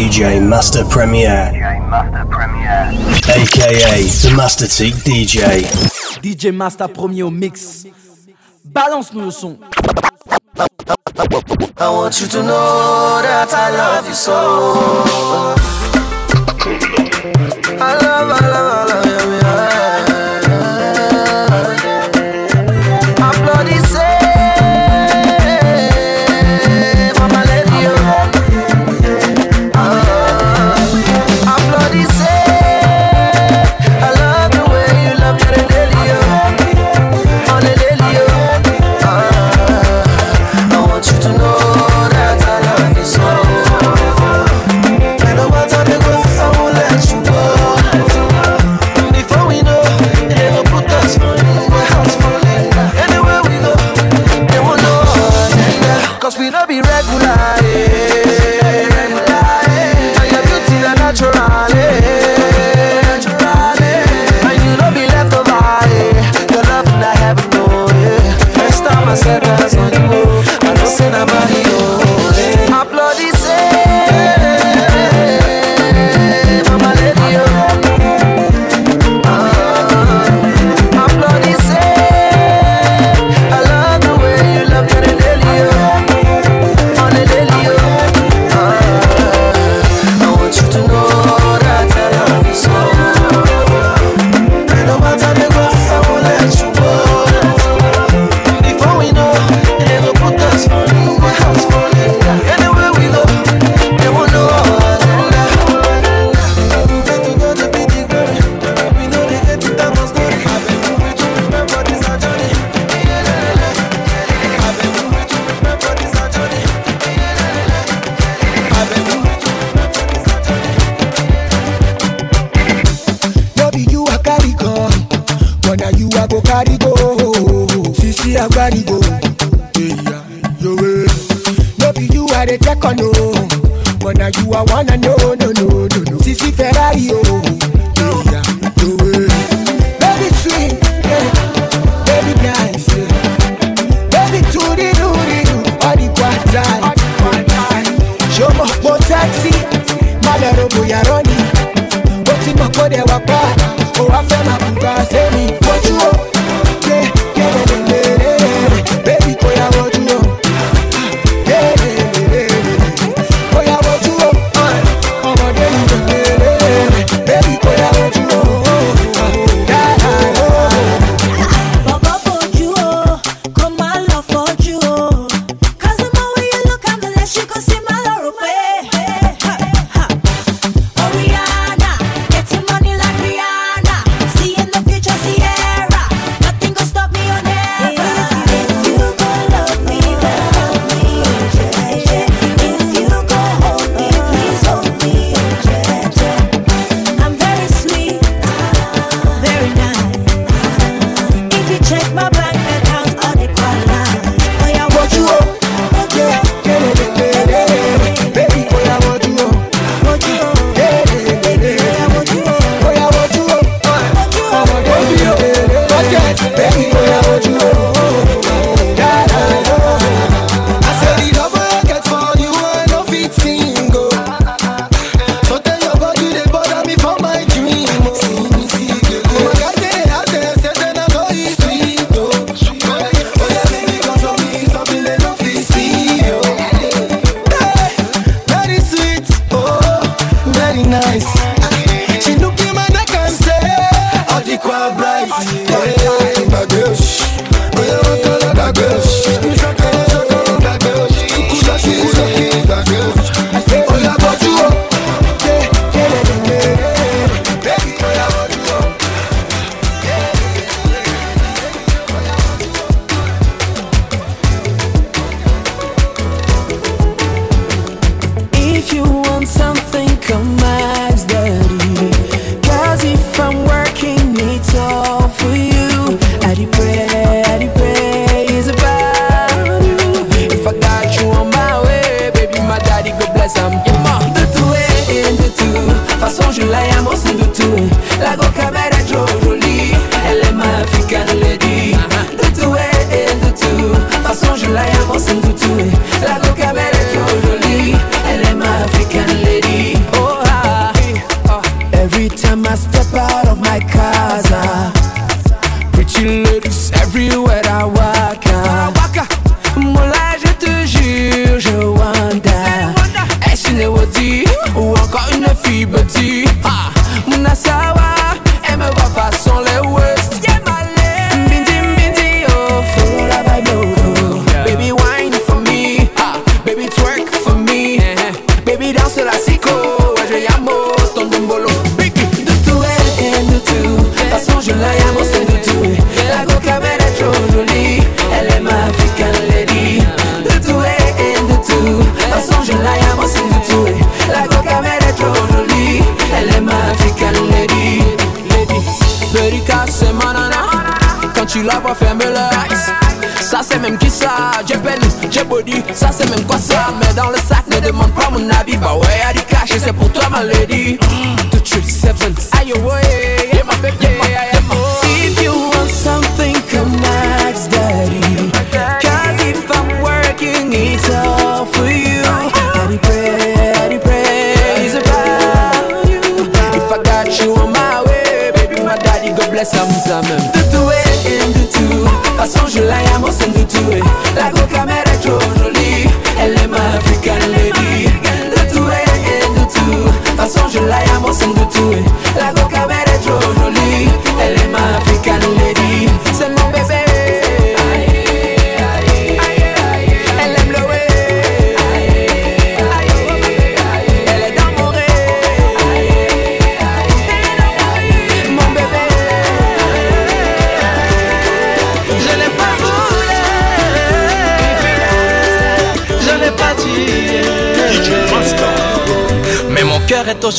DJ Master Premier. AKA The Master Teak DJ. DJ Master Premier au mix. Balance-nous le son. I want you to know that I love you so.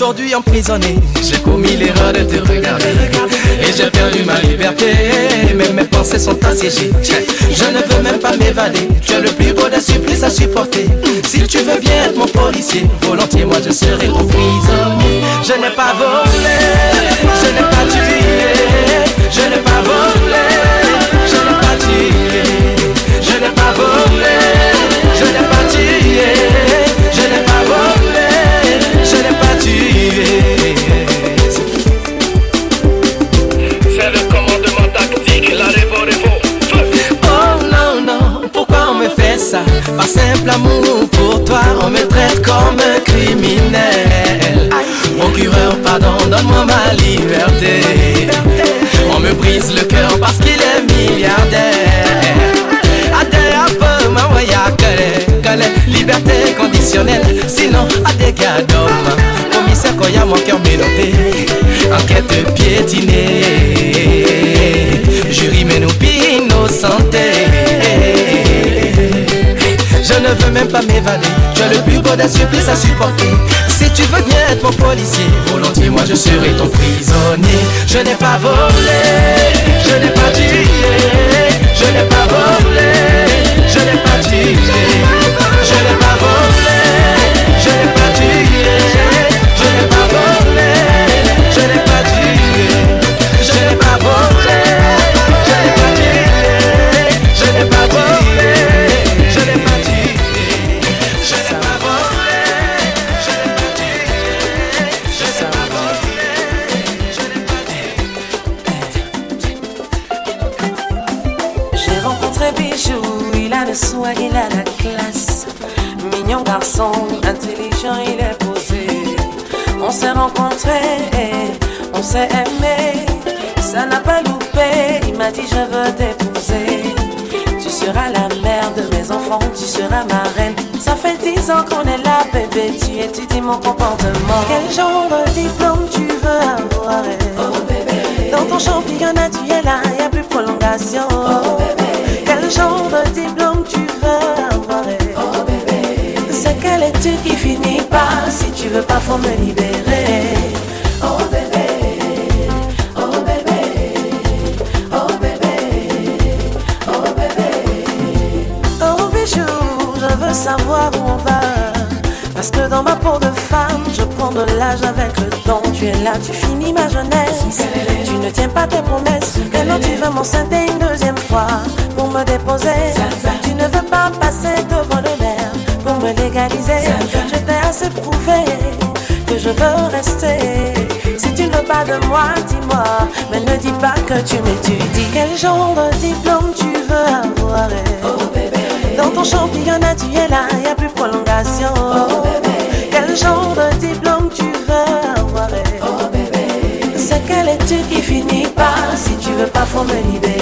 Aujourd'hui emprisonné. J'ai commis l'erreur de te regarder. Et j'ai perdu ma liberté. Mais mes pensées sont assiégées. Je ne veux même pas m'évader. Tu as le plus beau des supplices à supporter. Si tu veux bien être mon policier, volontiers moi je serai ton prisonnier. Je n'ai pas volé. Je n'ai pas tué. Je n'ai pas volé. Je n'ai pas tué. Je n'ai pas volé. Par simple amour pour toi, on me traite comme un criminel. Procureur, pardon, donne-moi ma liberté. On me brise le cœur parce qu'il est milliardaire. Adé un peu, ma waya, kale, kale, liberté conditionnelle. Sinon, à des gars d'hommes. Commissaire Koya, mon cœur mélodé. Enquête piétinée. Même pas m'évader. Tu as le plus beau des supplices à supporter. Si tu veux bien être mon policier, volontiers moi je serai ton prisonnier. Je n'ai pas volé, je n'ai pas tué, je n'ai pas volé, je n'ai pas tué, faut me libérer. Oh bébé, oh bébé, oh bébé, oh bébé. Oh bijou, je veux savoir où on va. Parce que dans ma peau de femme, je prends de l'âge avec le temps. Tu es là, tu finis ma jeunesse. Tu ne tiens pas tes promesses. Maintenant tu veux m'enceinter une deuxième fois pour me déposer. Tu ne veux pas passer devant le maire pour me légaliser. Je t'ai assez prouvé je veux rester. Si tu ne veux pas de moi, dis-moi, mais ne dis pas que tu m'étudies. Quel genre de diplôme tu veux avoir? Oh. Dans ton championnat, tu hein, es là, y a plus prolongation. Oh. Quel genre de diplôme tu veux avoir? Oh, C'est quelle étude qui finit pas si tu veux pas, faut me libérer.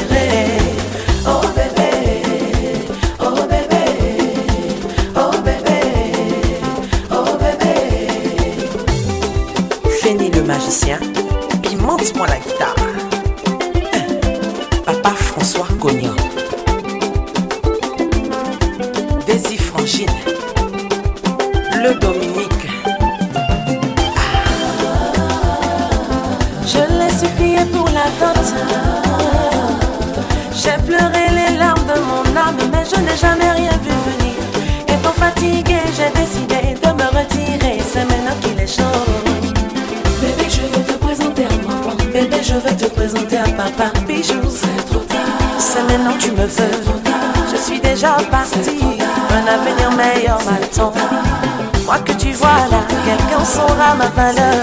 cœur saura ma valeur.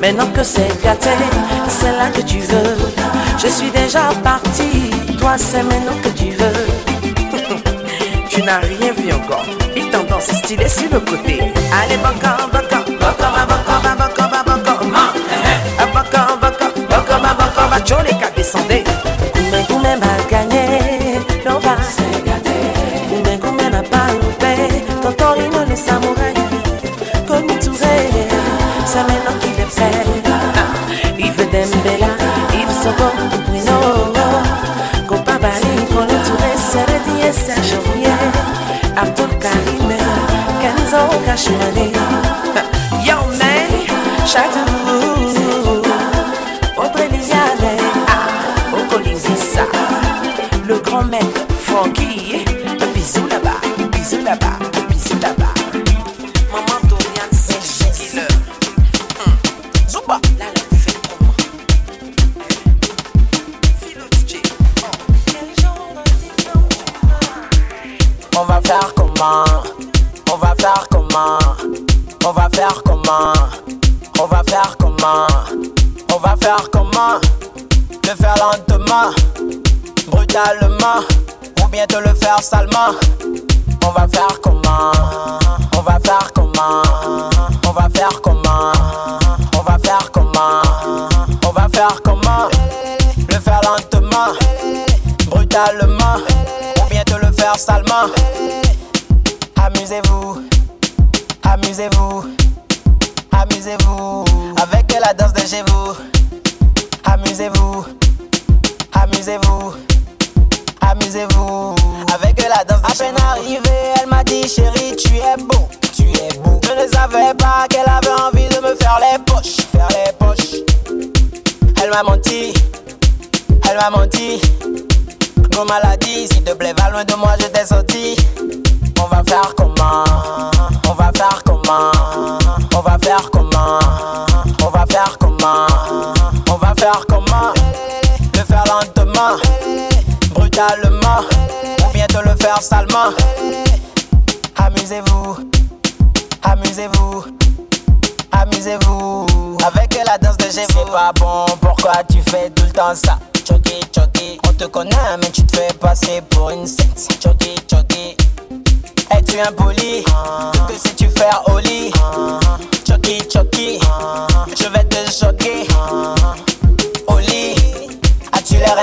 Maintenant que c'est gâté, c'est là que tu veux. Je suis déjà parti, toi c'est maintenant que tu veux. tu n'as rien vu encore. Il tendance stylé sur le côté. Allez, bancan, bancan, bancan, bancan, bancan, bancan, bancan, bancan, bancan, bancan, bancan, bancan, bancan, bancan, bancan, Le grand maître Frankie, bisous là-bas, bisous là-bas.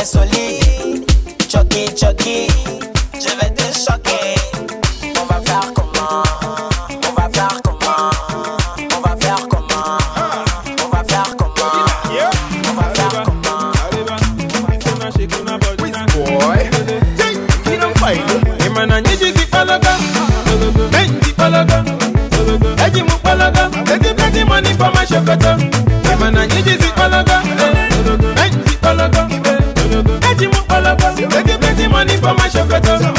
serai solide. Chucky, Chucky, je vais te choquer. On va faire comment On va faire comment On va faire comment On va faire comment On va faire comment money for my chocolate. for my shepherd,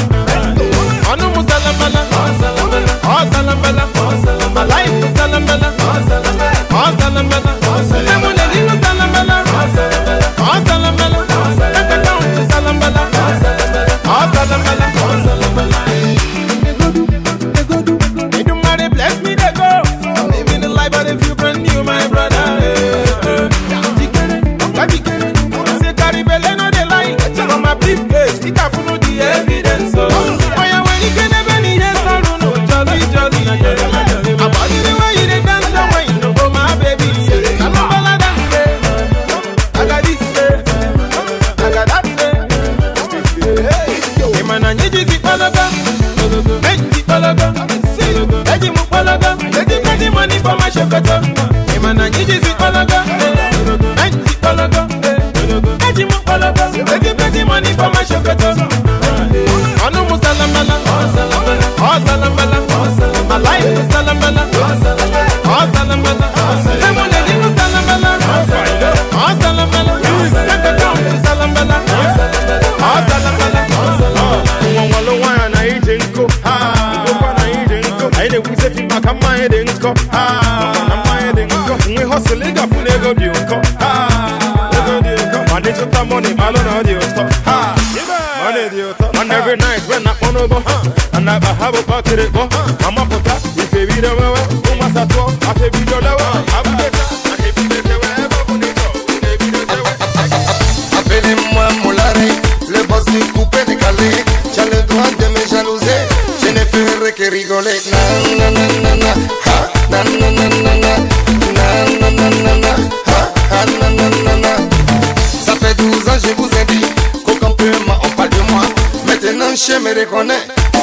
Reconnais.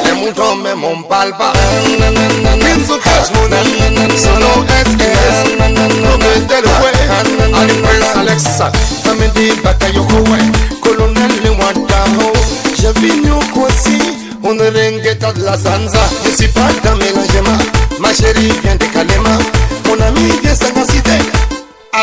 Les moutons même on parle pas. Prince Cash Money, solo SKS, Robert Delaware, Ali Prince Alexa, Family Bakayoko, Colonel Lewandao. Je vis nous aussi, on ne ringeta de la Sanza. Je suis pas dans ma chérie vient de Kalema, mon ami vient Sangacité.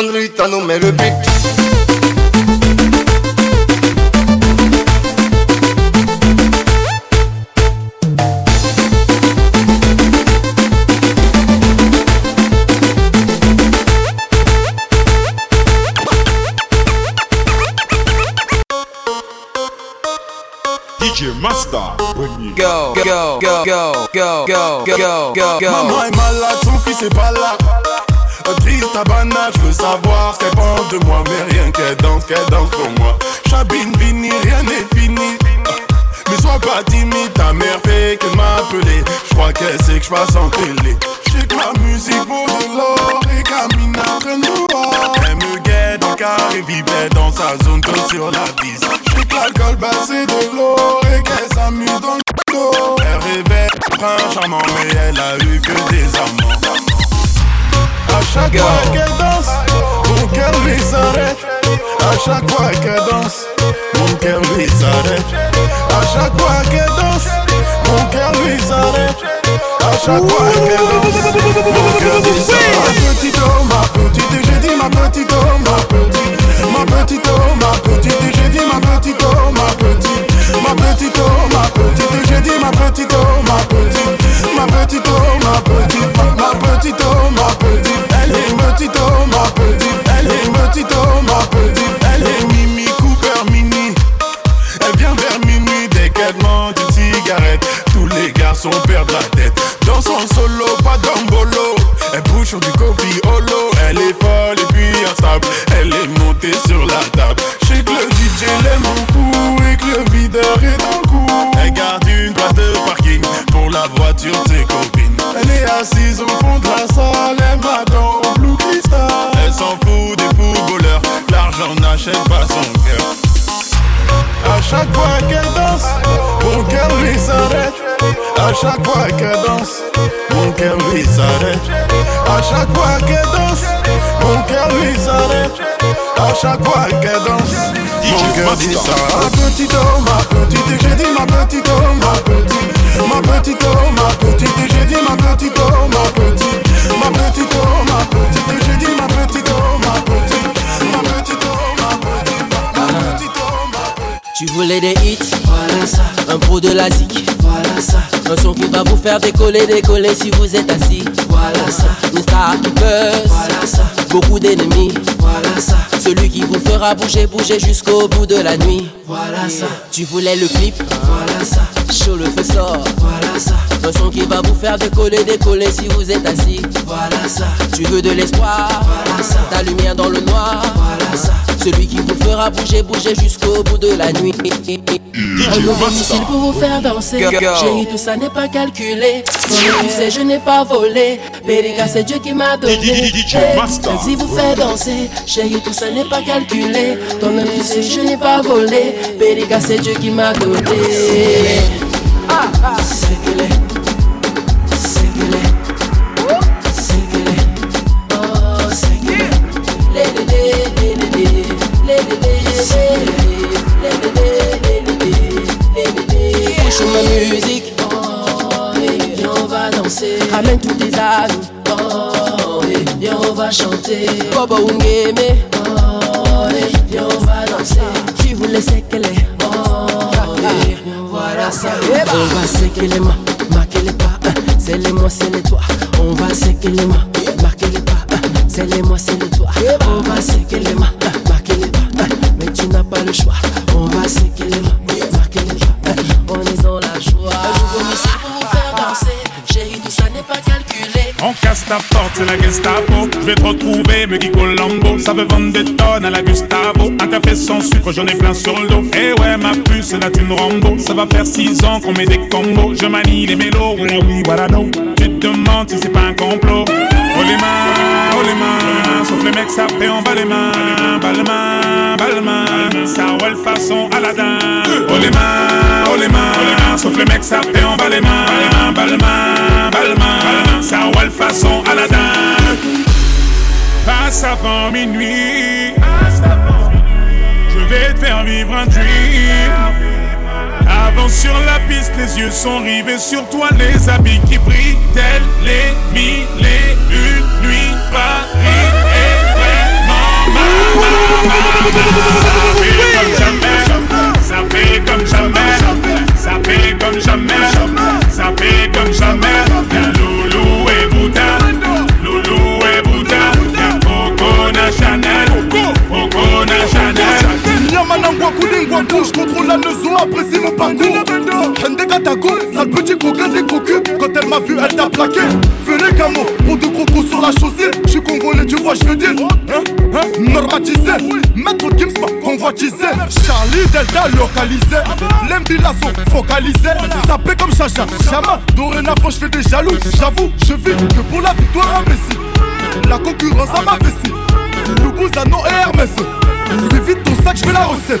parling, maman mandegale, Londres, ta numéro 8. DJ Master. Go, go, go, go, go, go, go, go, go, go. Maman est malade, son fils est pas là. À banane, je veux savoir ce qu'elle pense de moi, mais rien qu'elle danse, qu'elle danse pour moi. Chabine, Bini, rien n'est fini. Mais sois pas timide, ta mère fait qu'elle m'appeler. Je crois qu'elle sait que je passe en télé. J'sais que ma musique vaut de l'or et camine entre nous. Elle me guette le carré, vivait dans sa zone comme sur la piste. J'sais que l'alcool c'est de l'or et qu'elle s'amuse dans le dos. Elle révèle un charmant, mais elle a eu que des amants. À chaque fois qu'elle danse, mon cœur lui s'arrête. À chaque fois qu'elle danse, mon cœur lui s'arrête. À chaque fois qu'elle danse, mon cœur lui s'arrête. À chaque fois qu'elle danse, mon cœur lui s'arrête. Ma petite oh, ma petite, j'ai dit ma petite oh, ma petite. Ma petite oh, ma petite, j'ai dit ma petite oh, ma petite. Ma petite oh, ma petite, j'ai dit ma petite oh, ma petite. Ma petite oh, ma petite, ma petite oh, ma petite. Elle est petite oh, ma petite. Elle est petite oh, ma petite. Elle est Mimi Cooper Mini. Elle vient vers minuit dès qu'elle demande une cigarette. Tous les garçons perdent la tête. Dans son solo, pas d'ambolo. Elle bouge sur du holo. Elle est folle et puis instable. Elle est montée sur la table. Je sais que le DJ l'aime le videur est le coup. Elle garde une place de parking pour la voiture de ses copines. Elle est assise au fond de la salle. Elle m'attend au Blue Crystal. Elle s'en fout des footballeurs. L'argent n'achète pas son cœur. À chaque fois qu'elle danse, mon cœur lui s'arrête. À chaque fois qu'elle danse, mon cœur lui s'arrête. À chaque fois qu'elle danse, mon cœur lui s'arrête. À chaque fois qu'elle danse, mon cœur lui s'arrête. Ma petite oh, ma petite, j'ai dit ma petite oh, ma petite. Ma petite oh, ma petite, j'ai dit ma petite oh, ma petite. Ma petite oh, ma petite, j'ai dit ma petite oh, ma petite. Ma petite oh, ma petite. Ma petite oh, ma petite. Tu voulais des hits, voilà ça. Un pro de la zik, voilà ça. Un son qui va vous faire décoller, décoller si vous êtes assis, voilà ça. Une star qui buzz, voilà ça. Beaucoup d'ennemis, voilà ça. Celui qui vous fera bouger, bouger jusqu'au bout de la nuit, voilà ça. Tu voulais le clip, voilà ça. chaud, le feu sort. Voilà ça. Un son qui va vous faire décoller, décoller si vous êtes assis. Voilà ça. Tu veux de l'espoir? Voilà ça. Ta lumière dans le noir. Voilà ça. Celui qui vous fera bouger, bouger jusqu'au bout de la nuit. Missile pour vous faire danser. Chérie, tout ça n'est pas calculé. Comme tu sais, je n'ai pas volé. Bérica, c'est Dieu qui m'a donné. DJ Hey, Master. Vas-y, vous fait danser. Chérie, tout ça n'est pas calculé. Toi-même, tu sais, je n'ai pas volé. Bérica, c'est Dieu qui m'a donné. Ah, ah. C'est que les. Ma musique. Oh, et viens, on va danser. Ramène tous tes amis. Oh, et viens, on va chanter. Bobo Ungeme. Oh, et viens, on va danser. Tu voulais séqueler. Oh, et voilà ça. On va séquer les mains, marquer les pas. hein. C'est les moi, c'est les toi. On va séquer les mains, marquer les pas. hein. C'est les moi, c'est les toi. On va séquer les mains, hein, marquer les pas. Mais tu n'as pas le choix. On va séquer les mains, marquer les pas. On est dans On casse ta porte, c'est la Gestapo. Je vais te retrouver, me dit Colombo. Ça veut vendre des tonnes à la Gustavo. Un café sans sucre, j'en ai plein sur le dos. Eh ouais, ma puce, c'est la thune Rambo. Ça va faire 6 ans qu'on met des combos. Je manie les mélos, voilà oui, voilà non. Tu te demandes si c'est pas un complot. Oh les mains. Sauf les mecs, ça fait en bas les mains. Les mains. Ça roule façon Aladdin. Oh les mains, oh. Sauf les mecs, ça fait en bas les mains. Les roule façon Aladdin. Passe avant minuit. Je vais te faire vivre un dream. Avance sur la piste, les yeux sont rivés sur toi, les habits qui brillent, tels les mille et une nuits. Paris est vraiment Gauche contrôle la leçon, apprécie mon parcours. Hende Katako, sale petit coquin des cocus Quand elle m'a vu, elle t'a plaqué. Venez Camo, pour de crocos sur la chaussée. J'suis congolais, tu vois, j'le dis Hein, hein, normatisé Maître Gims m'a convoitisé. Charlie Delta localisé. L'Embila sont focalisés Sapé comme Chacha, Chama Dorénavant j'fais des jaloux. J'avoue, je vis que pour la victoire à Messi. La concurrence à ma vessie. Loubouzanon et Hermès. Lui vite ton sac, j'fais la recette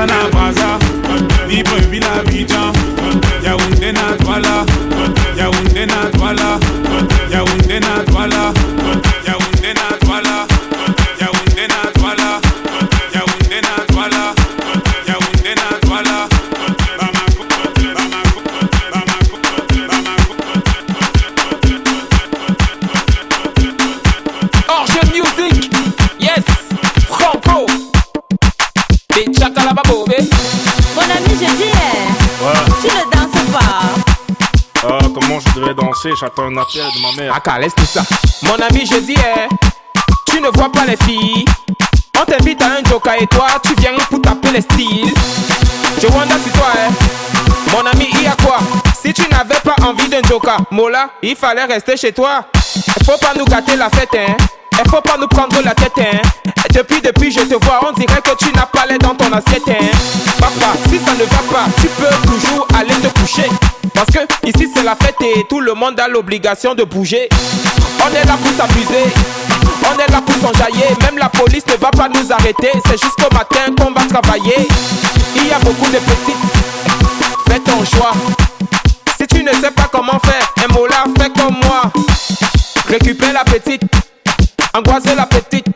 Kinshasa na J'attends un appel de ma mère. Ah, laisse tout ça. Mon ami, je dis, eh, tu ne vois pas les filles. On t'invite à un joker et toi, tu viens pour taper les styles. Je wonder si toi, eh, mon ami, il y a quoi? Si tu n'avais pas envie d'un joker, Mola, il fallait rester chez toi. Faut pas nous gâter la fête, hein. Faut pas nous prendre la tête, hein. Depuis, depuis, je te vois, on dirait que tu n'as pas l'air dans ton assiette, hein. Papa, si ça ne va pas, tu peux toujours aller te coucher. Parce que ici c'est la fête et tout le monde a l'obligation de bouger. On est là pour s'amuser, on est là pour s'enjailler. Même la police ne va pas nous arrêter, c'est jusqu'au matin qu'on va travailler. Il y a beaucoup de petites, fais ton choix. Si tu ne sais pas comment faire, un mot là, fais comme moi. Récupère la petite, angoisser la petite.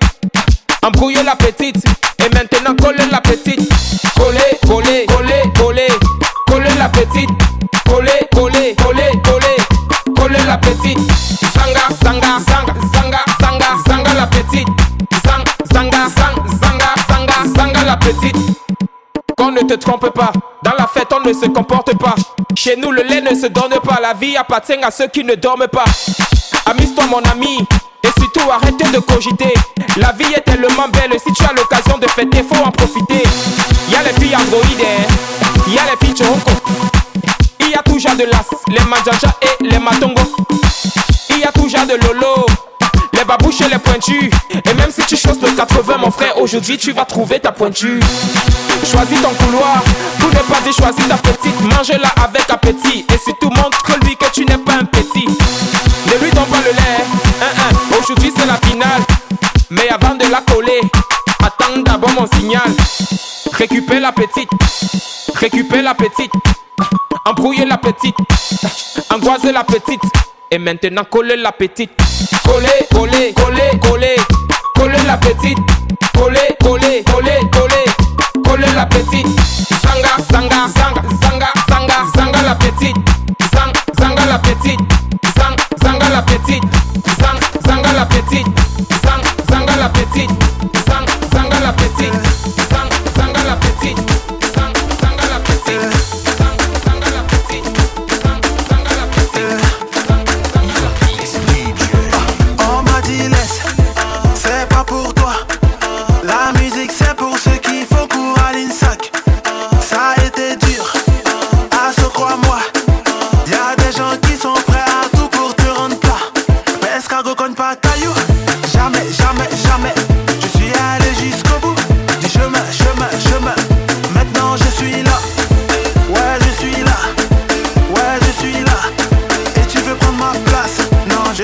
embrouiller la petite. Et maintenant coller la petite. Coller, coller, coller, coller. Coller la petite. Coller, coller, coller, coller. Coller la petite. Zanga, zanga, zanga, zanga, zanga, zanga la petite. Zang, zanga, zang, zanga, zanga, zanga la petite. Qu'on ne te trompe pas, dans la fête on ne se comporte pas. Chez nous le lait ne se donne pas, la vie appartient à ceux qui ne dorment pas. Amuse-toi mon ami, et surtout arrête de cogiter. La vie est tellement belle, si tu as l'occasion de fêter, faut en profiter. Y a les filles androïdes, y a les filles choronco. Y a genre de las, les manjanja et les matongo. Y a genre de lolo, les babouches et les pointus. Et même si tu choses le 80, mon frère, aujourd'hui tu vas trouver ta pointure. Choisis ton couloir, pour ne pas dire choisis ta petite. Mange-la avec appétit. Et surtout montre-lui que tu n'es pas un petit. Ne lui donne pas le lait. Hein, hein. Aujourd'hui c'est la finale. Mais avant de la coller, attends d'abord mon signal. Récupère la petite. Récupère la petite. Embrouille la petite. Angoisse la petite. Et maintenant, collez la petite. Collez, collez, collez, collez. Collez la petite. Collez, collez, collez, collez. Collez la petite. Sanga, sanga, sanga.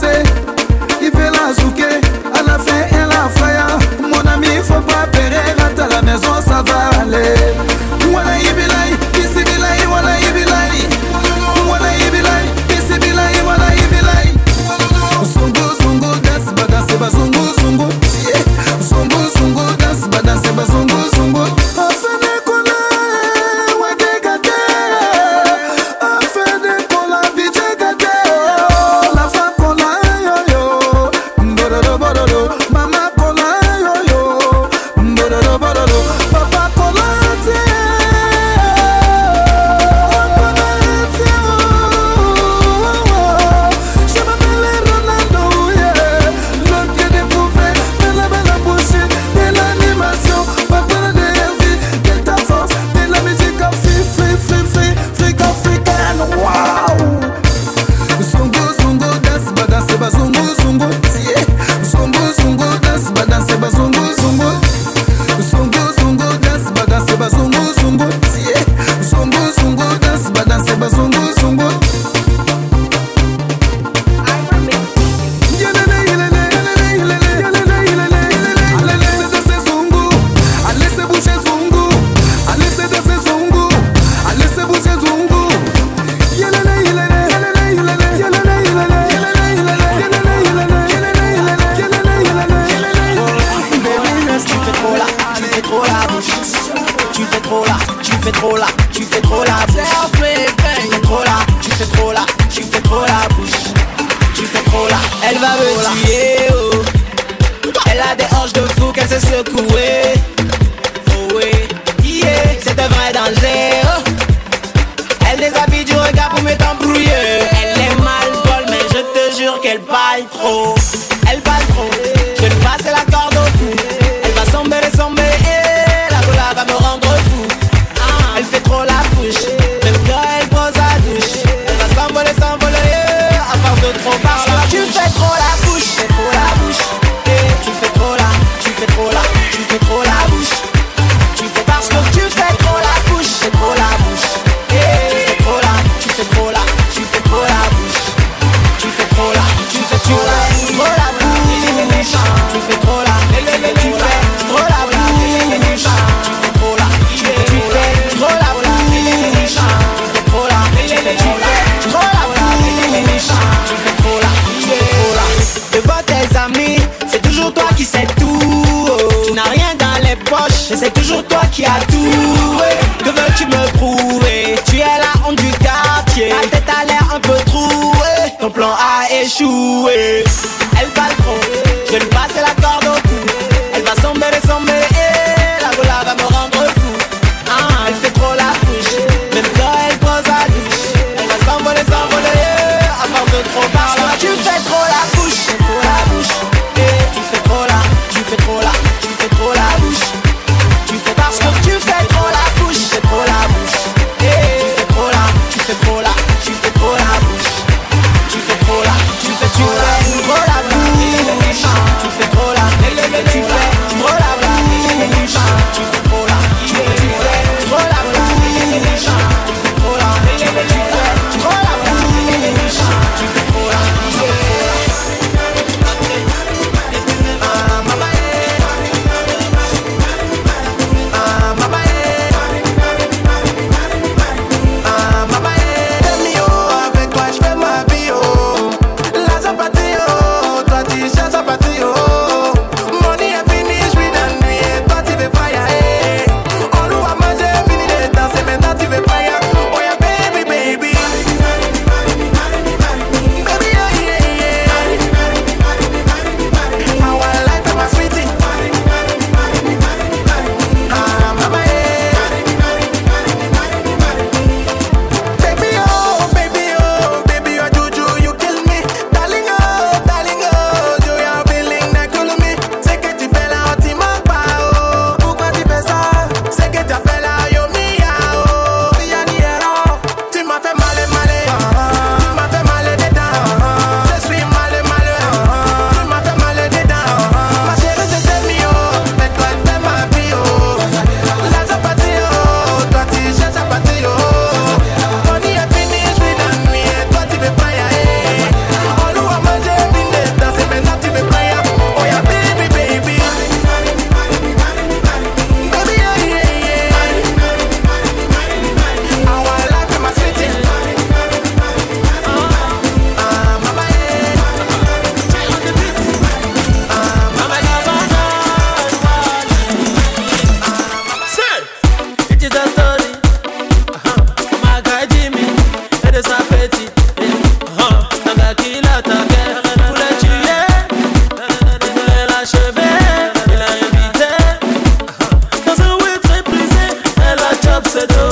say Et c'est toujours toi qui as tout Que veux-tu me prouver? Tu es la honte du quartier. Ta tête a l'air un peu trouée. Ton plan a échoué. Elle va le je vais lui passer la corde au cou. Elle va sombrer, sombrer said, oh.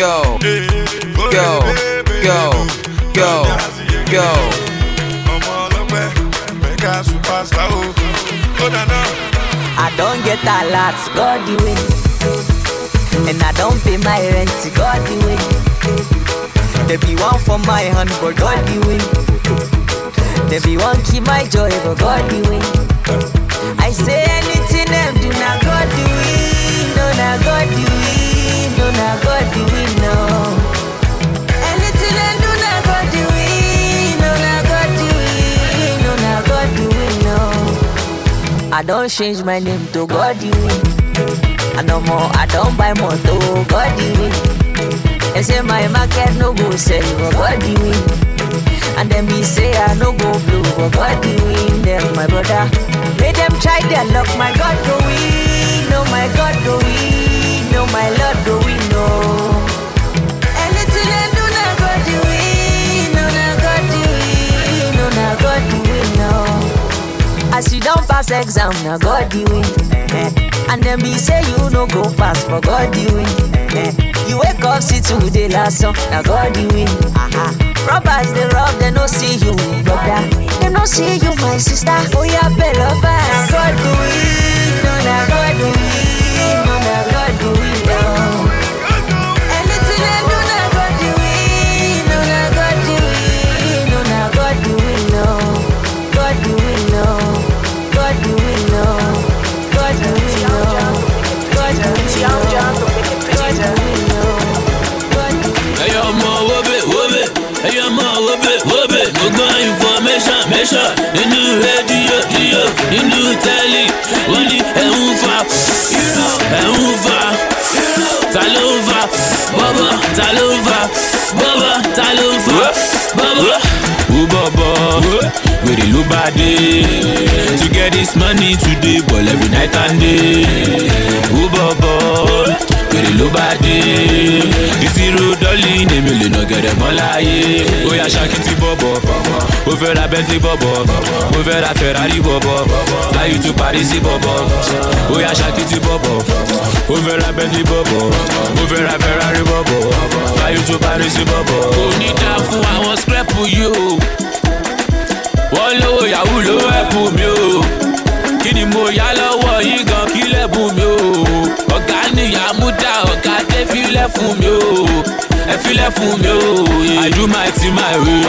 Go, go, go, go, go. I don't get a lot, God the way. And I don't pay my rent, God the way. There be one for my hand, but God the way. There be one keep my joy, but God the way. I say anything them do not God the way. No, not God the way. No, not God the I don't change my name to God you. I no more, I don't buy more to God you. They say my market no go sell, God. And then me say I no go blue, but God you win them, my brother. Make them try their luck, my God go win, no my God go win, no my Lord go win, no. As you don't pass exam, now God win. eh-eh. And then be say you no go pass, but God win. eh-eh. You wake up, see today last song, now God win. Aha. Robbers they rob, they no see you, brother. They no see you, my sister. Oh yeah. Now God you win, no now God you win, mẹsọ nínú rédíò díò nínú tẹlí wọn ní ẹhún fa ẹhún fa ta ló ń fa bọbọ ta ló ń fa bọbọ ta ló ń fa bọbọ. Who bọ̀bọ̀ wèrè ló bá dé to get this money today ball every night and day. Who bọ̀bọ̀ wèrè ló bá dé. Ìṣirò dọ́lì èmi lè nà gẹ̀rẹ̀ mọ́ láyé. Ó yá ṣakítí bọ̀bọ̀ ó fẹ́ ra bentley bọ̀bọ̀ ó fẹ́ ra ferrari bọ̀bọ̀ fly to paris bọ̀bọ̀ ó yá ṣakítí bọ̀bọ̀ ó fẹ́ ra bentley bọ̀bọ̀ ó fẹ́ ra ferrari bọ̀bọ̀ fly to paris bọ̀bọ̀. kò ní dá fún àwọn scrap yìí o. Wọ́n lówó yahoo ló ẹ̀bùn mi o. Kí ni mo yá lọ́wọ́ yín gan kí lẹ́bùn mi o? Ọ̀gá nìyá dé filẹ̀ fún mi o ẹ filẹ̀ fún mi o. I do my thing my way.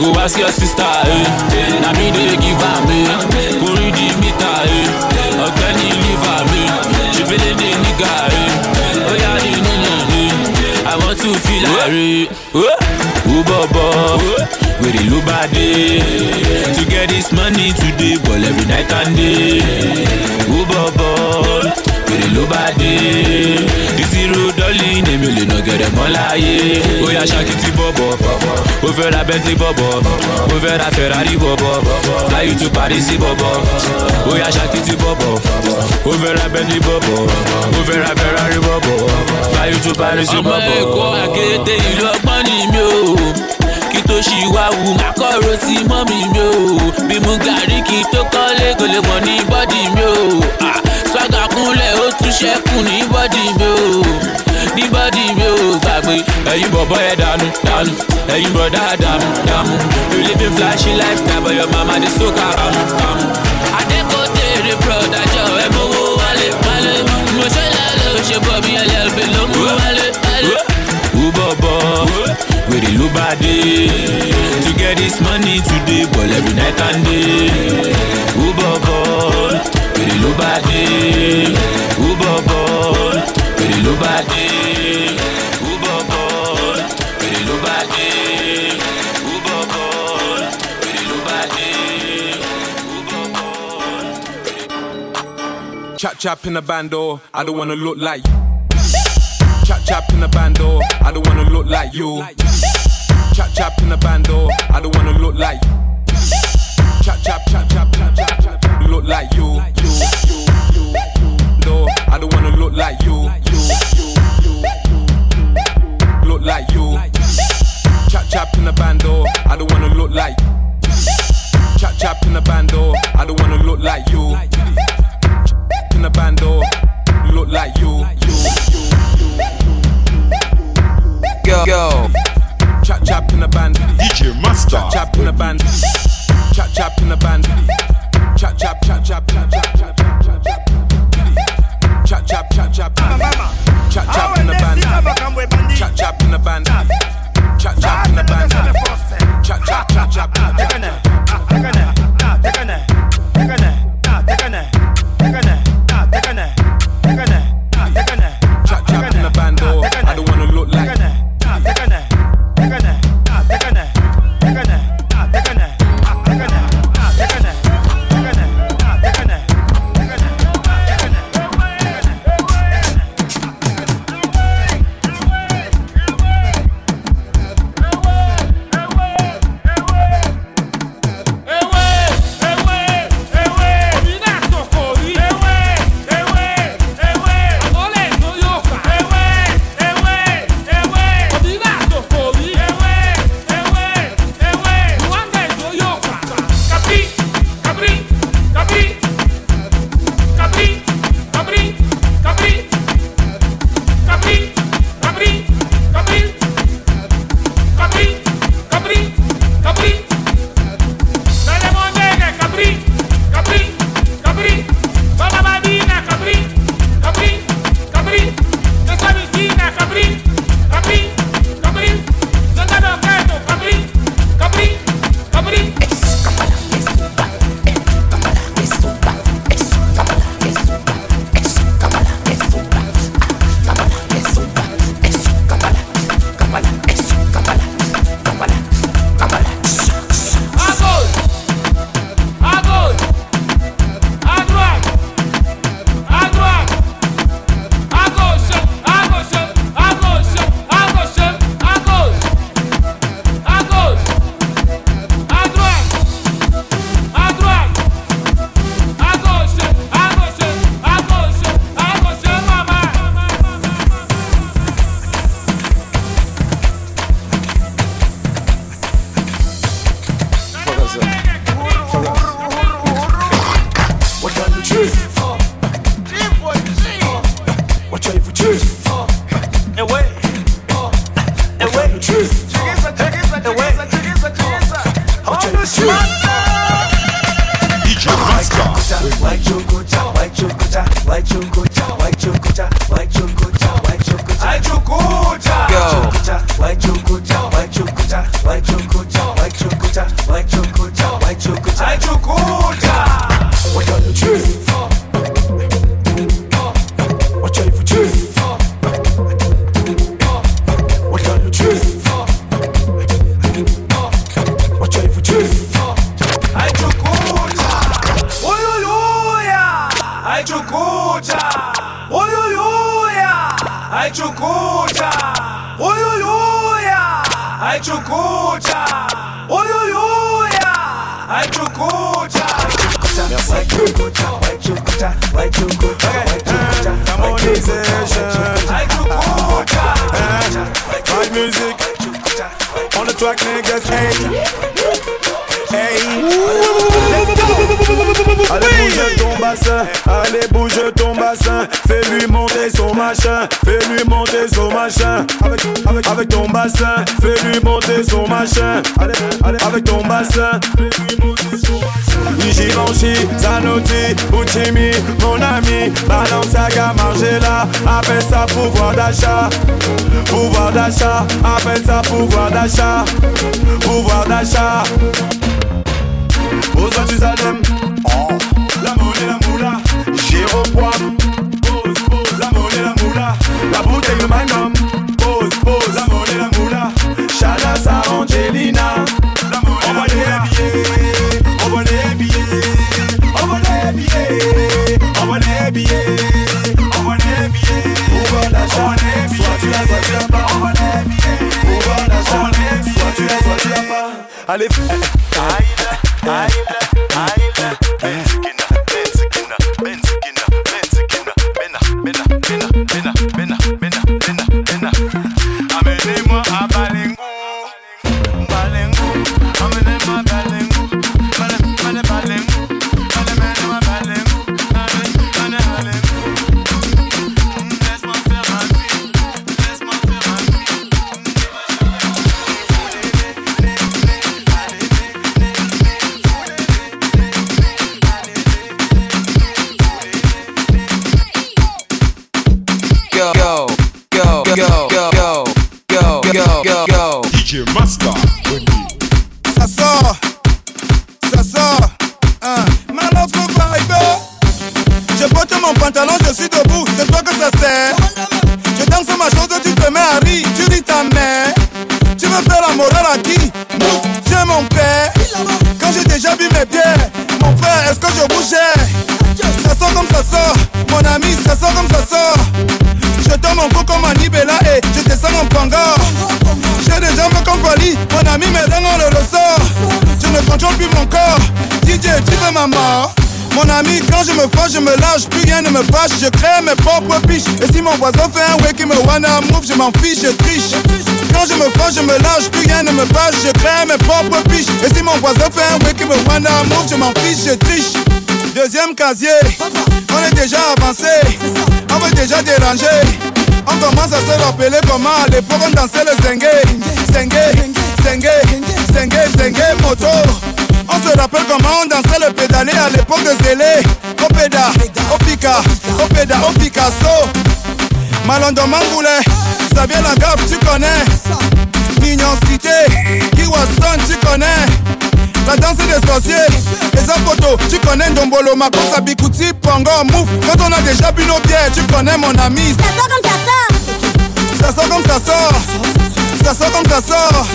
Go ask your sister. Eh. Na me dey give am. Eh. Go read the meter. Eh. Ọ̀gbẹ́ni liver mi. Ṣé fẹ́lẹ́ dé nígà? Eh. Ó yá ní nínú mi. I want to feel like. Ó bọ̀bọ̀ wèrè ló bá dé. To get this money today ball every night and day. Ó bọ̀bọ̀ wèrè ló bá dé. Dọ́lì èmi ò lè nà gẹ̀rẹ̀ mọ́ láyé. Ó yá ṣakítí bọ̀bọ̀. Ó fẹ́ ra Bentley bọ̀bọ̀. Ó fẹ́ ra Ferrari bọ̀bọ̀. Fly you to Paris bọ̀bọ̀. Ó yá ṣakítí bọ̀bọ̀. Ó fẹ́ ra Bentley bọ̀bọ̀. Ó fẹ́ ra Ferrari bọ̀bọ̀. Fly you to Paris ọmọ bọ̀bọ̀. ẹ̀kọ́ àkété ìlú ọgbọ́n ni mi o kí tó ṣì wá wù má kọ́rọ̀ sí mọ́mì mi o bí mu gàrí kí tó lè pọ̀ ní bọ́dì mi o Ah, swaga kúnlẹ̀ ó tún ní bọ́dì mi o ní bọ́dì mi o gbàgbé ẹ̀yin bọ̀bọ̀ ẹ̀ dànù dànù ẹ̀yin bọ̀dá dàmú dàmú you live in flashy lifestyle but your mama dey soak her kàmú kàmú. adékòtè rè broda jọ ẹ mowó wálé wálé mo ṣe lálẹ́ ṣe bọ̀ bí ẹlẹ́bẹ̀ ló mú wálé wálé. Who bọ̀bọ̀ wèrè ló bá to get this money today ball every night and day. Who bọ̀bọ̀ wèrè ló bá ló bá dé dé. Chap chap in the band bando, I don't wanna look like you. Chap chap in the band bando, I don't wanna look like you. Chap chap in the band bando, I don't wanna look like you. Chap chap chap chap chap chap chap, look like you. You you you you. No, I don't wanna look like you you look like you. Chap chap in the bando, I don't wanna look like. Chap chap in the bando, I don't wanna look like you. In the bando, look like you. you. Go go. Chap chap in the band, DJ Master. Chap chap in the band, chap chap in the band, chap chap chap chap chap chap chap chap chap chap chap chap chap chap chap chap in the band. Chap chap in the band. Chap chap in the band. Chap chap chap chap. Chap Allez bouge ton bassin, allez bouge ton bassin, fais-lui monter son machin, fais-lui monter son machin, avec, ton bassin, fais-lui monter son machin, allez, allez, avec ton bassin, fais-lui. Givenchy, Zanotti, Uchimi, mon ami, balance à appelle ça pouvoir d'achat, pouvoir d'achat, appelle ça pouvoir d'achat, pouvoir d'achat. Aux Jérusalem, oh, la monnaie, la moula, Jéroboam, Allez, Aïe, aïe, quand je me fâche, je me lâche, plus rien ne me fâche, je crée mes propres piches. Et si mon voisin fait un way qui me wanna move, je m'en fiche, je triche. Quand je me fâche, je me lâche, plus rien ne me fâche, je crée mes propres piches. Et si mon voisin fait un way qui me wanna move, je m'en fiche, je triche. Deuxième casier, on est déjà avancé, on veut déjà déranger. On commence à se rappeler comment à l'époque on dansait le zengue, zengue, zengue, zengue, zengue, moto. On dansait le pédalier à l'époque de Zélé. Opéda, Opika, Opéda, au Picasso. Malondo Mangoulet, Xavier Lagaffe, tu connais. Mignon Cité, Kiwason, tu connais. La danse des sorciers, les photos, tu connais Ndombolo, Makosa, Bikuti, Pongo, Mouf. Quand on a déjà bu nos bières, tu connais mon ami. Ça sort comme ça sort. Ça sort comme ça sort. Ça sort comme ça sort.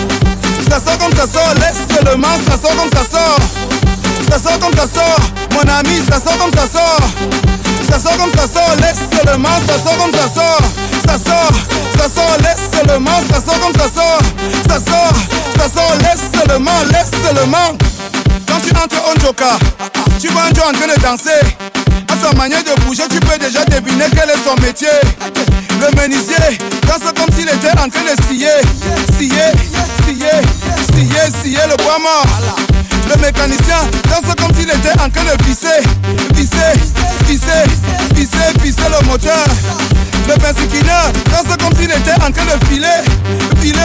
Ça sort comme ça sort. Laisse seulement, ça sort comme ça sort. Ça sort comme ça sort. Mon ami, ça sort comme ça sort. Ça sort comme ça sort. Laisse seulement, ça sort comme ça sort. Ça sort, ça sort, laisse seulement, ça sort comme ça sort. Ça sort, ça sort, laisse seulement, laisse seulement. Quand tu entres au Joka, tu vois un Joe en train de danser. À sa manière de bouger, tu peux déjà deviner quel est son métier. Le menuisier danse comme s'il était en train de scier, scier, scier, scier, scier le bois mort. Le mécanicien danse comme s'il était en train de visser, visser, visser, visser, visser le moteur. Le persécuteur danse comme s'il était en train de filer, filer,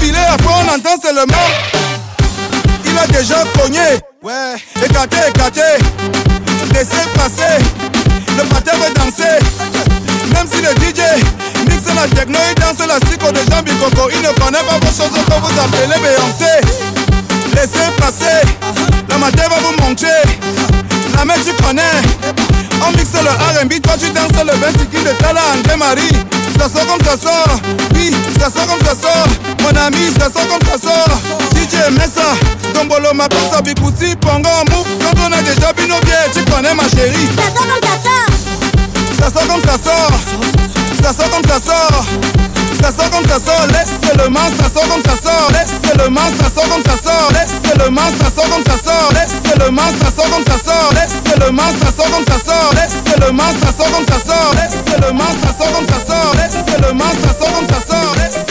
filer. Après on entend seulement, il a déjà cogné. Ouais, écarté, écarté, laissez passer. Le patin veut danser, même si le DJ mixe la techno, il danse la psycho de Jean. Il ne connaît pas vos choses que vous appelez Beyoncé. Laissez passer, la matin va vous montrer. La main tu connais, on mixe le R&B, toi tu danses le 26 de Tala André Marie. Ça sort comme ça sort, oui, ça sort comme ça sort. Mon ami, ça sort comme ça sort. DJ Messa, Dombolo, Makosa, Bikuti, Pongo, Mouf. Quand on a déjà bu nos bières, tu connais ma chérie. Ça sort comme ça sort. Ça sort comme ça sort. Ça sort comme ça sort. Ça sort comme ça sort, laisse seulement, ça sort comme ça sort, laisse seulement, ça sort comme ça sort, laisse seulement, ça sort comme ça sort, laisse seulement, ça sort comme ça sort, laisse seulement, ça sort comme ça sort, laisse seulement, ça sort comme ça sort, laisse seulement, ça sort comme ça sort, laisse seulement, ça sort comme ça sort, laisse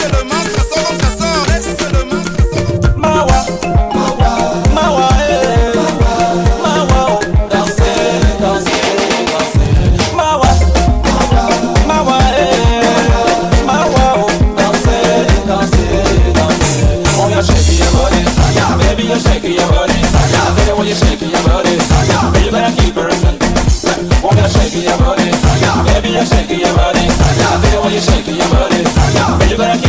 when you're shaking your body, baby, you better keep it rocking. Oh, you're shaking your body, baby, you're shaking your body, baby, when you're shaking your body, baby, you better keep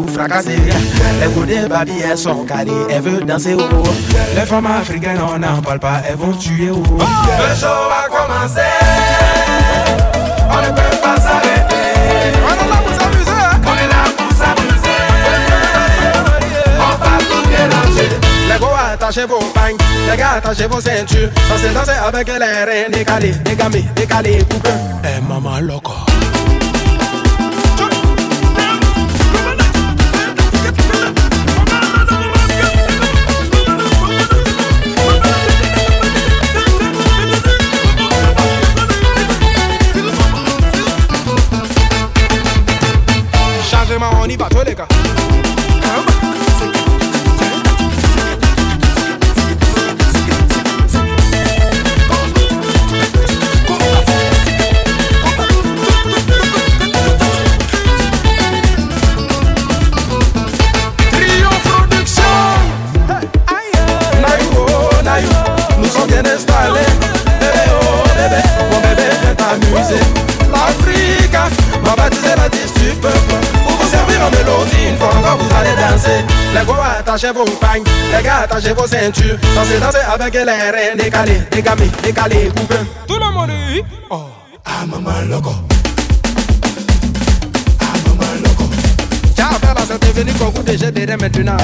vous fracasser. Les godets baby, elles sont carrées, elles veulent danser au. Les femmes africaines, on n'en parle pas, elles vont tuer oh. Le show a commencé, on ne peut pas s'arrêter. On est là pour s'amuser. Hein? On est là pour s'amuser. On va tout mélanger. Les go attachez vos bangs, les gars attachez vos ceintures. Dansez, dansez avec les reines, décalé, dégamé, décalé, coupé. Eh hey, maman loco. Vos pagnes, les gars, attachez vos ceintures. Dansez, dansez avec les reins décalés, dégamés, décalés, poupées. Tout le monde dit, oh. Ah, maman, loco. Ah, maman, loco. Tiens, frère, c'est devenu de de maintenant.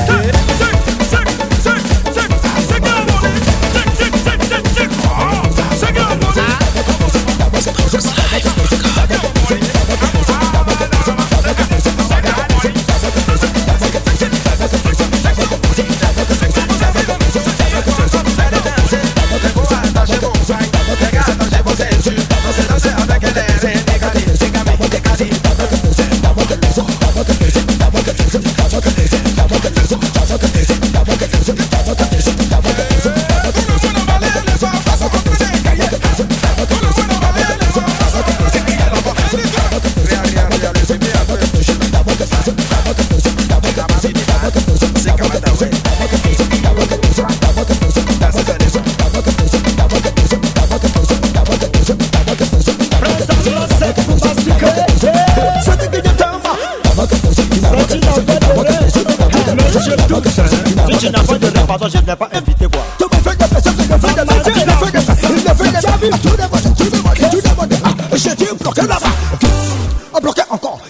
pardon, je ne l'ai pas invité quoi. Tu m'as fait des personnes, il me fait des métiers, il me fait des il me fait des tu tu tu. Ah, j'ai bloqué là-bas. Bloqué encore.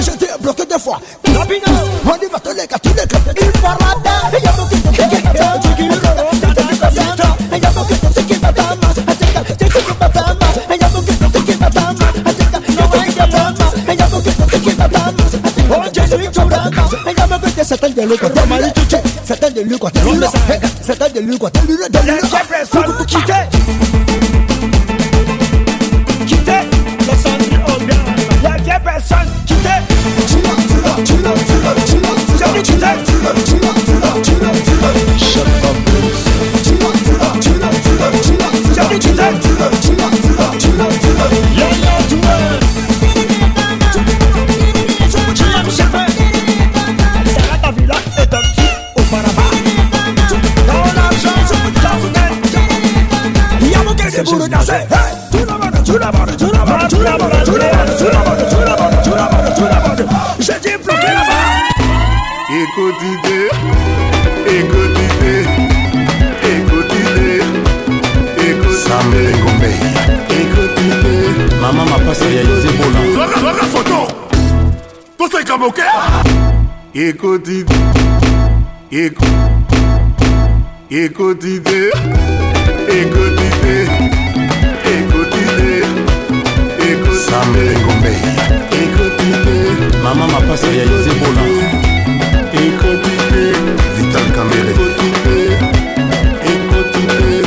J'ai bloqué deux fois. Y. Il il y a I'm de lui quand elle lui ça c'est de lui quand elle lui donne le coup de quitter Écoute-idée. Écoute. Écoute-idée. Écoute-idée. Écoute-idée. Écoute-idée. Sam Lengombe. Écoute-idée. Maman m'a passé à Yézébola. Écoute-idée. Vital Kamere. Écoute-idée. Écoute-idée.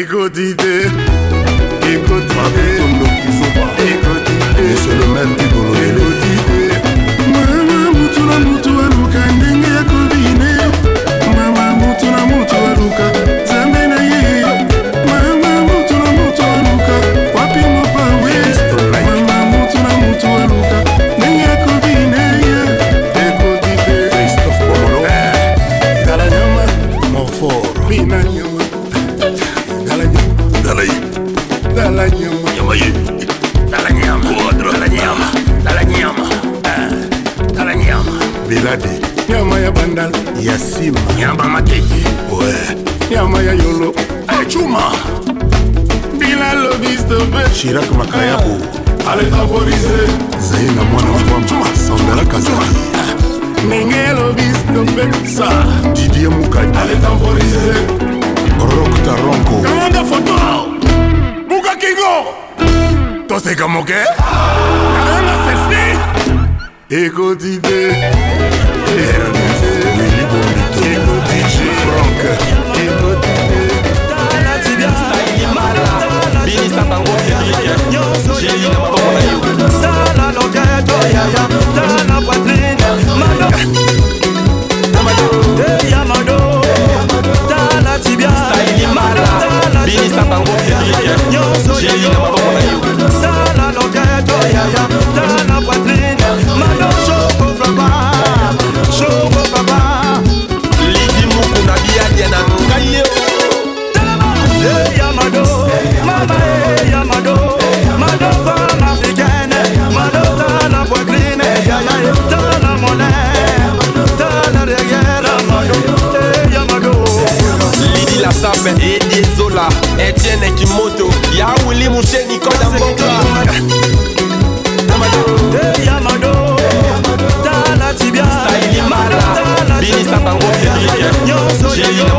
Écoute-idée. ngal ya nsima nyamba mateki we nyama ya yolo. Acuma bila lobistobe shirak makayabu eh, alekaborise zai na mwana mvamba sangalakazai ndenge lobistobe sa didie mukadi alekaborise rok taronko. Kamanda foto bukakingo toseka moke karanga sefi ekotite Franck Écoutez binisa bango cédrik jeli na maboko na yo Tala loketo yaya, tala poitrine, mado. Eh, ya mado. Tala tibia, tala binisa bango cédrik jeli na maboko na yo Tala loketo yaya, tala poitrine, Etienne Ekimoto Ya Willy Moucheni Koda Mboka. Hey Yamado, Tala Tibia, Style Mara Bini Sabango Cédric. Nyonso Gélie na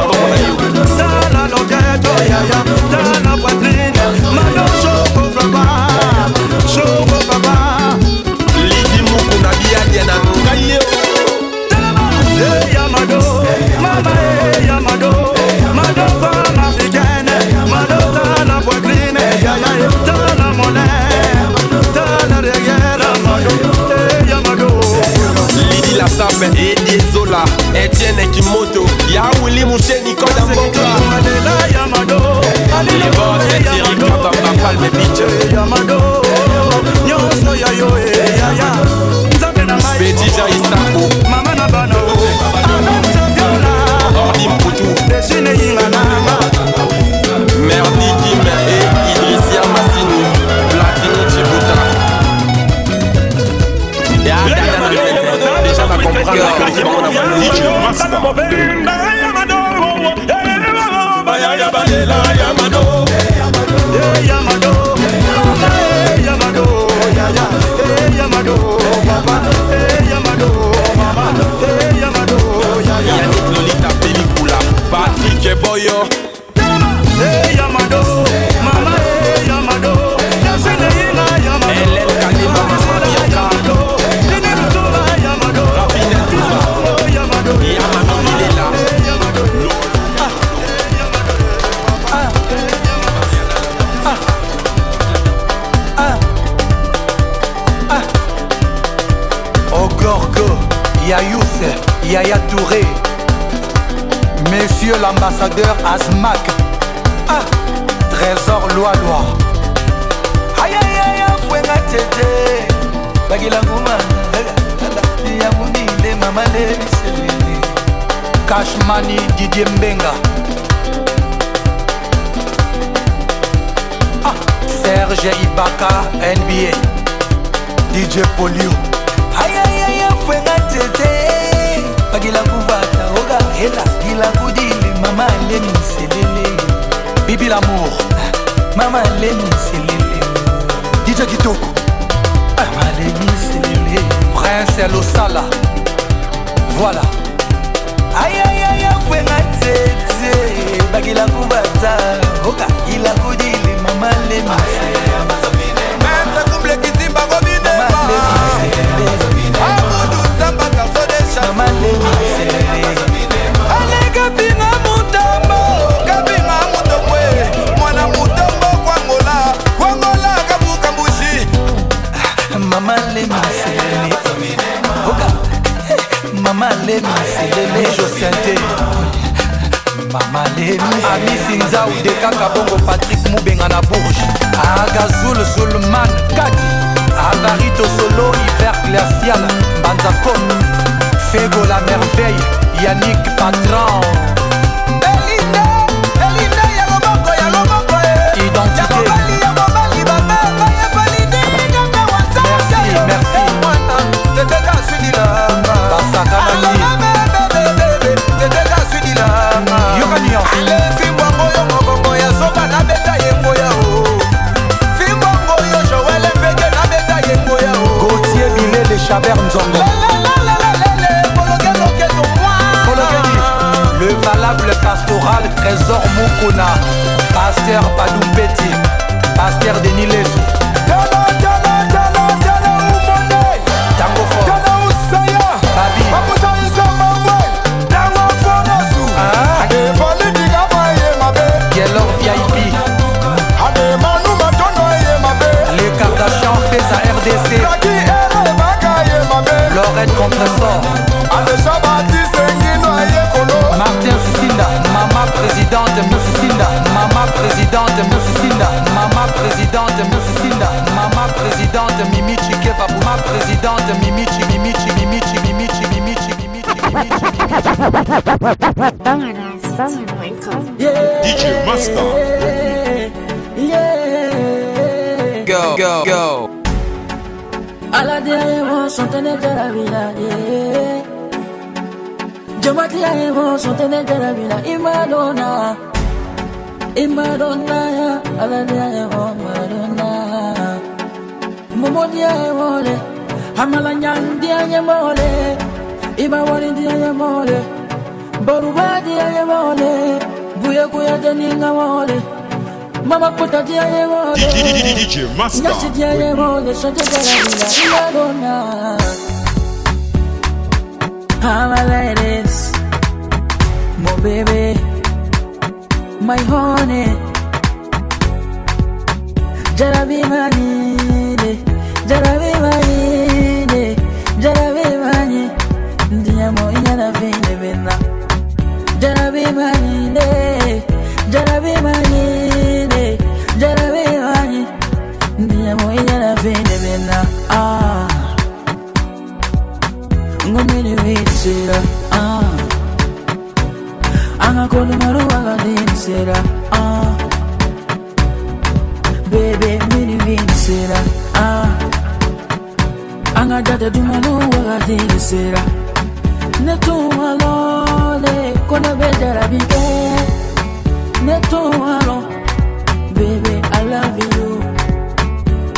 mokla etiene kimoto ya wili museni koda mokla petit jaisako Patrick et Boyo l'ambassadeur Asmac, ah, Trésor Loi-Loi. Aïe aïe aïe, fwenga tete Bagila munile mama le biselele Cashmani Didier Mbenga. Ah, Serge Ibaka, NBA. DJ Polio. Aïe aïe aïe, tete Bagila hela mama leni selele. Bibi lamour. Mama leni selele. Dija kitoko. Mama leni selele. Prince ya losala voilà ayayayakwenga tete bakilaku bata oka ilakudile mama leni Mama Lemi. lemi seleme josinte mama lemi amisi nzaude kaka bongo patrik mubenga na bourge agazul zulman kati avarito solo hiver glacial mbanza kom fego la merveille yanik patran. Nzongo. Le valable pastoral Trésor Mukuna. Pasteur Padumpeti. Pasteur Denis Lesu. Tango fort. Babi. Gelor VIP. Les Kardashian fait à RDC. Lorette Contresort. Martin Sisinda. Mama présidente Moussisinda. Mama présidente Moussisinda. Mama présidente Moussisinda. Mama présidente Mimi Chikeva. Mama présidente Mimi Chi Mimi Chi Mimi Chi Mimi Chi Mimi Chi Mimi Chi Mimi Chi DJ Master. Go, go, go. alade ayewo santene jarabila ye eh. jamati ayewo santene jarabila imadona imadona ya alade ayewo madona momodi ayewo le. Amalanyandi ayewo le ibawalindi ayewo le borubadi ayewo le buyekuyateni ngawo le Mama put a DJ Master Yes, a my baby My honey. Jara be my Jara be my Jara be mo inyana vine vina Jara be my Jara be my bindemena ah. Ngomele witsira ah. Angakolo maruwaga dinsira ah. Bebe mini vinsira ah. Angadada dumaluwaga dinsira netumalole kono bedarabike netumalo bebe you.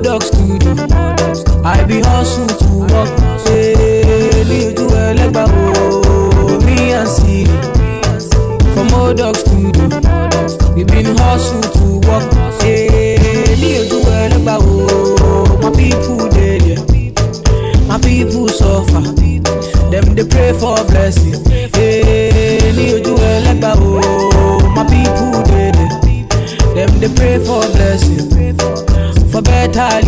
products to do. I be hustle to work. Èmi ojú ẹlẹ́gbà wo mi à ń sí. For products to oh, do. We been hustle to work. Èmi ojú ẹlẹ́gbà wo my people dey. My people suffer. them they pray for blessings. mental